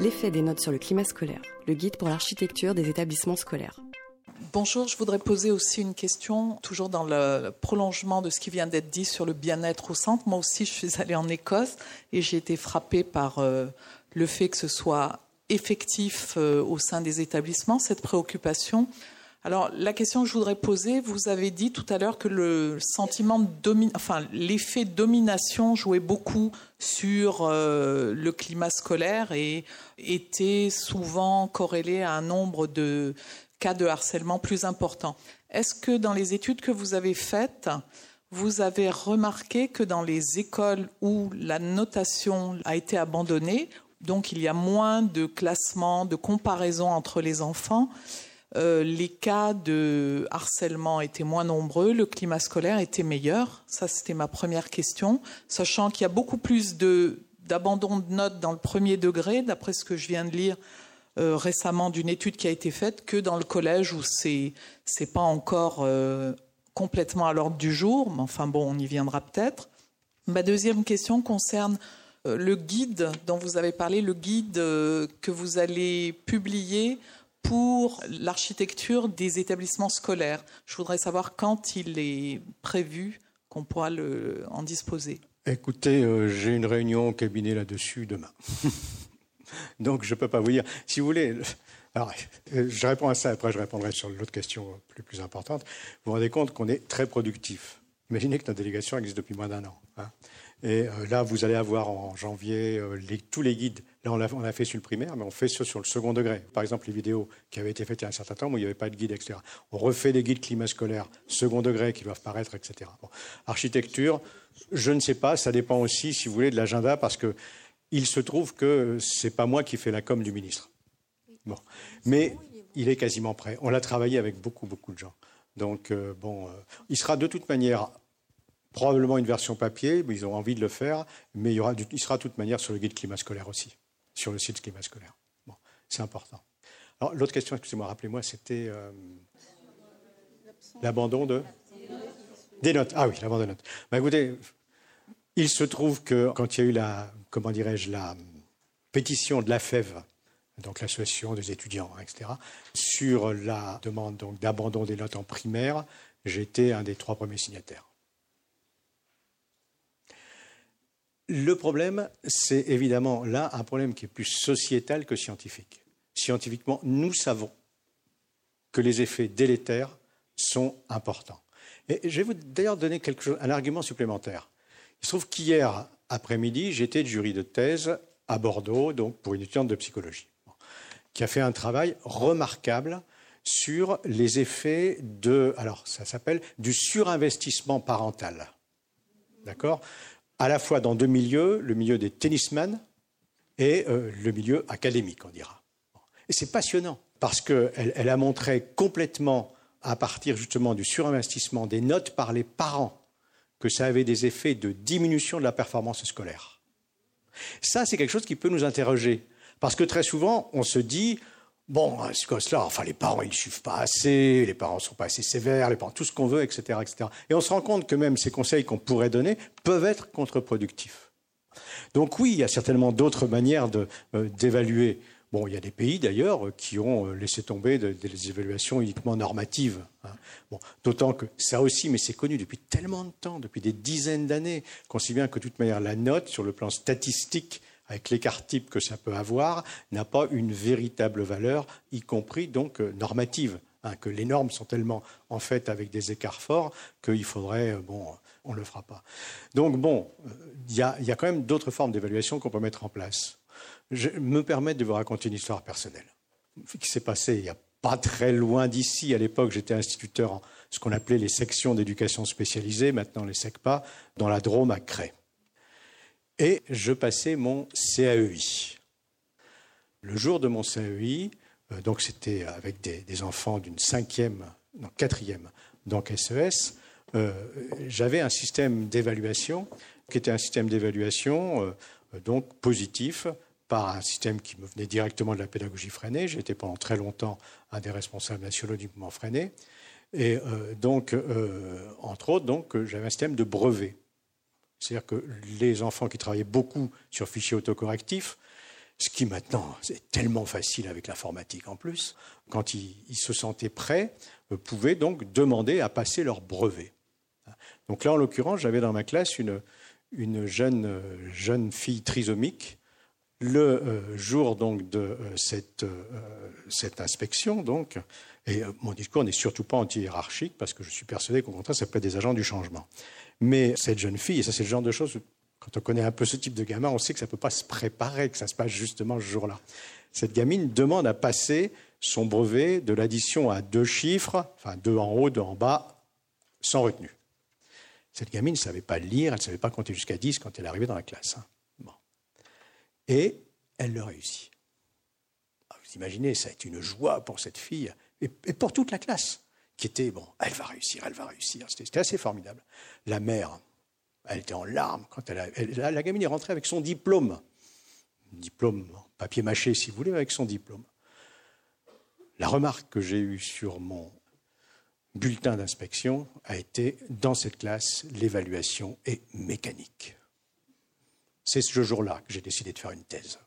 L'effet des notes sur le climat scolaire, le guide pour l'architecture des établissements scolaires. Bonjour, je voudrais poser aussi une question, toujours dans le prolongement de ce qui vient d'être dit sur le bien-être au centre. Moi aussi, je suis allée en Écosse et j'ai été frappée par euh, le fait que ce soit effectif euh, au sein des établissements, cette préoccupation. Alors, la question que je voudrais poser, vous avez dit tout à l'heure que le sentiment de l'effet domination jouait beaucoup sur euh, le climat scolaire et était souvent corrélé à un nombre de cas de harcèlement plus important. Est-ce que dans les études que vous avez faites, vous avez remarqué que dans les écoles où la notation a été abandonnée, donc il y a moins de classements, de comparaison entre les enfants, euh, les cas de harcèlement étaient moins nombreux, le climat scolaire était meilleur. Ça, c'était ma première question, sachant qu'il y a beaucoup plus d'abandon de notes dans le premier degré, d'après ce que je viens de lire euh, récemment d'une étude qui a été faite, que dans le collège où c'est c'est pas encore euh, complètement à l'ordre du jour. Mais enfin bon, on y viendra peut-être. Ma deuxième question concerne le guide dont vous avez parlé, le guide que vous allez publier pour l'architecture des établissements scolaires. Je voudrais savoir quand il est prévu qu'on pourra en disposer. Écoutez, euh, j'ai une réunion au cabinet là-dessus demain. Donc je ne peux pas vous dire. Si vous voulez, alors, euh, je réponds à ça, après je répondrai sur l'autre question plus, plus importante. Vous vous rendez compte qu'on est très productif. Imaginez que notre délégation existe depuis moins d'un an. Hein. Et euh, là, vous allez avoir en janvier tous les guides Là, on l'a, fait sur le primaire, mais on fait sur le second degré. Par exemple, les vidéos qui avaient été faites il y a un certain temps où il n'y avait pas de guide, etc. On refait des guides climat scolaire second degré qui doivent paraître, etc. Architecture, je ne sais pas, ça dépend aussi, si vous voulez, de l'agenda, parce que il se trouve que c'est pas moi qui fais la com du ministre. Bon. Mais il est quasiment prêt. On l'a travaillé avec beaucoup, beaucoup de gens. Donc, euh, bon, euh, il sera de toute manière probablement une version papier, ils ont envie de le faire, mais il, sera de toute manière sur le guide climat scolaire aussi sur le site climat scolaire. Bon, c'est important. Alors, l'autre question, excusez-moi, rappelez-moi, c'était euh, l'abandon de des notes. Ah oui, l'abandon des notes. Ben, écoutez, il se trouve que quand il y a eu la, comment dirais-je, la pétition de la FEV, donc l'association des étudiants, etc., sur la demande d'abandon des notes en primaire, j'étais un des trois premiers signataires. Le problème, c'est évidemment là un problème qui est plus sociétal que scientifique. Scientifiquement, nous savons que les effets délétères sont importants. Et je vais vous d'ailleurs donner quelque chose, un argument supplémentaire. Il se trouve qu'hier après-midi, j'étais de jury de thèse à Bordeaux, donc pour une étudiante de psychologie, qui a fait un travail remarquable sur les effets de, alors ça s'appelle du surinvestissement parental. D'accord? À la fois dans deux milieux, le milieu des tennisman et euh, le milieu académique, on dira. Et c'est passionnant, parce qu'elle elle a montré complètement, à partir justement du surinvestissement des notes par les parents, que ça avait des effets de diminution de la performance scolaire. Ça, c'est quelque chose qui peut nous interroger, parce que très souvent, on se dit, Bon, ce gosse-là, enfin, les parents, ils ne suivent pas assez, les parents ne sont pas assez sévères, les parents, tout ce qu'on veut, etc., etc. Et on se rend compte que même ces conseils qu'on pourrait donner peuvent être contre-productifs. Donc oui, il y a certainement d'autres manières euh, d'évaluer. bon, il y a des pays d'ailleurs qui ont euh, laissé tomber des évaluations uniquement normatives. Hein. Bon, d'autant que ça aussi, mais c'est connu depuis tellement de temps, depuis des dizaines d'années, qu'on sait bien que de toute manière, la note, sur le plan statistique, avec l'écart type que ça peut avoir, n'a pas une véritable valeur, y compris donc euh, normative. Hein, que les normes sont tellement en fait avec des écarts forts qu'il faudrait, euh, bon, on ne le fera pas. Donc bon, euh, il y, a, quand même d'autres formes d'évaluation qu'on peut mettre en place. Je me permets de vous raconter une histoire personnelle qui s'est passée il n'y a pas très loin d'ici. À l'époque, j'étais instituteur en ce qu'on appelait les sections d'éducation spécialisée, maintenant les SECPA, dans la Drôme à Cray et je passais mon CAEI. Le jour de mon CAEI, euh, donc c'était avec des, enfants d'une cinquième, non quatrième, donc SES, e euh, j'avais un système d'évaluation qui était un système d'évaluation euh, donc positif par un système qui me venait directement de la pédagogie freinée. J'ai été pendant très longtemps un des responsables nationaux du mouvement freiné. Et donc, entre autres, j'avais un système de brevet. C'est-à-dire que les enfants qui travaillaient beaucoup sur fichiers autocorrectifs ce qui maintenant, c'est tellement facile avec l'informatique en plus, quand ils, se sentaient prêts, euh, pouvaient donc demander à passer leur brevet. Donc là, en l'occurrence, j'avais dans ma classe une, une jeune, euh, jeune fille trisomique. Le euh, jour donc de cette, cette inspection, donc, et mon discours n'est surtout pas anti-hiérarchique parce que je suis persuadé qu'au contraire, ça peut être des agents du changement. Mais cette jeune fille, et ça c'est le genre de choses quand on connaît un peu ce type de gamin, on sait que ça ne peut pas se préparer, que ça se passe justement ce jour-là. Cette gamine demande à passer son brevet de l'addition à deux chiffres, enfin deux en haut, deux en bas, sans retenue. Cette gamine ne savait pas lire, elle ne savait pas compter jusqu'à 10 quand elle arrivée dans la classe. Hein. Bon. Et elle le réussit. Ah, vous imaginez, ça a été une joie pour cette fille et, pour toute la classe, bon, elle va réussir, elle va réussir. C'était assez formidable. La mère, elle était en larmes quand elle, a, la gamine est rentrée avec son diplôme. Diplôme papier mâché, si vous voulez, avec son diplôme. La remarque que j'ai eue sur mon bulletin d'inspection a été dans cette classe, l'évaluation est mécanique. C'est ce jour-là que j'ai décidé de faire une thèse.